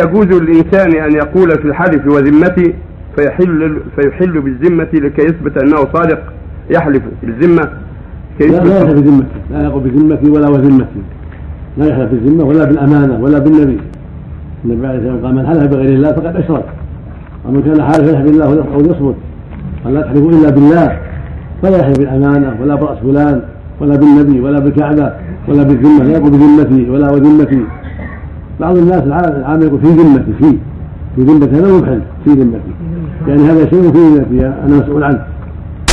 يجوز للإنسان أن يقول في الحلف وذمتي فيحل فيحل بالذمة لكي يثبت أنه صادق يحلف بالذمة كي لا لا يحلف يثبت بذمتي لا يقول بذمتي ولا وذمتي لا يحلف بالذمة ولا بالأمانة ولا بالنبي. النبي عليه الصلاة والسلام قال من حلف بغير الله فقد أشرك. ومن كان حالفا يحلف بالله أو يصمت. قال لا تحلفوا إلا بالله. فلا يحلف بالأمانة ولا برأس فلان ولا بالنبي ولا بالكعبة ولا بالذمة لا يقول بذمتي ولا وذمتي. بعض الناس العام يقول في ذمتي في. في ذمتي هذا مو بحلف في ذمتي. يعني هذا شيء في ذمتي أنا مسؤول عنه.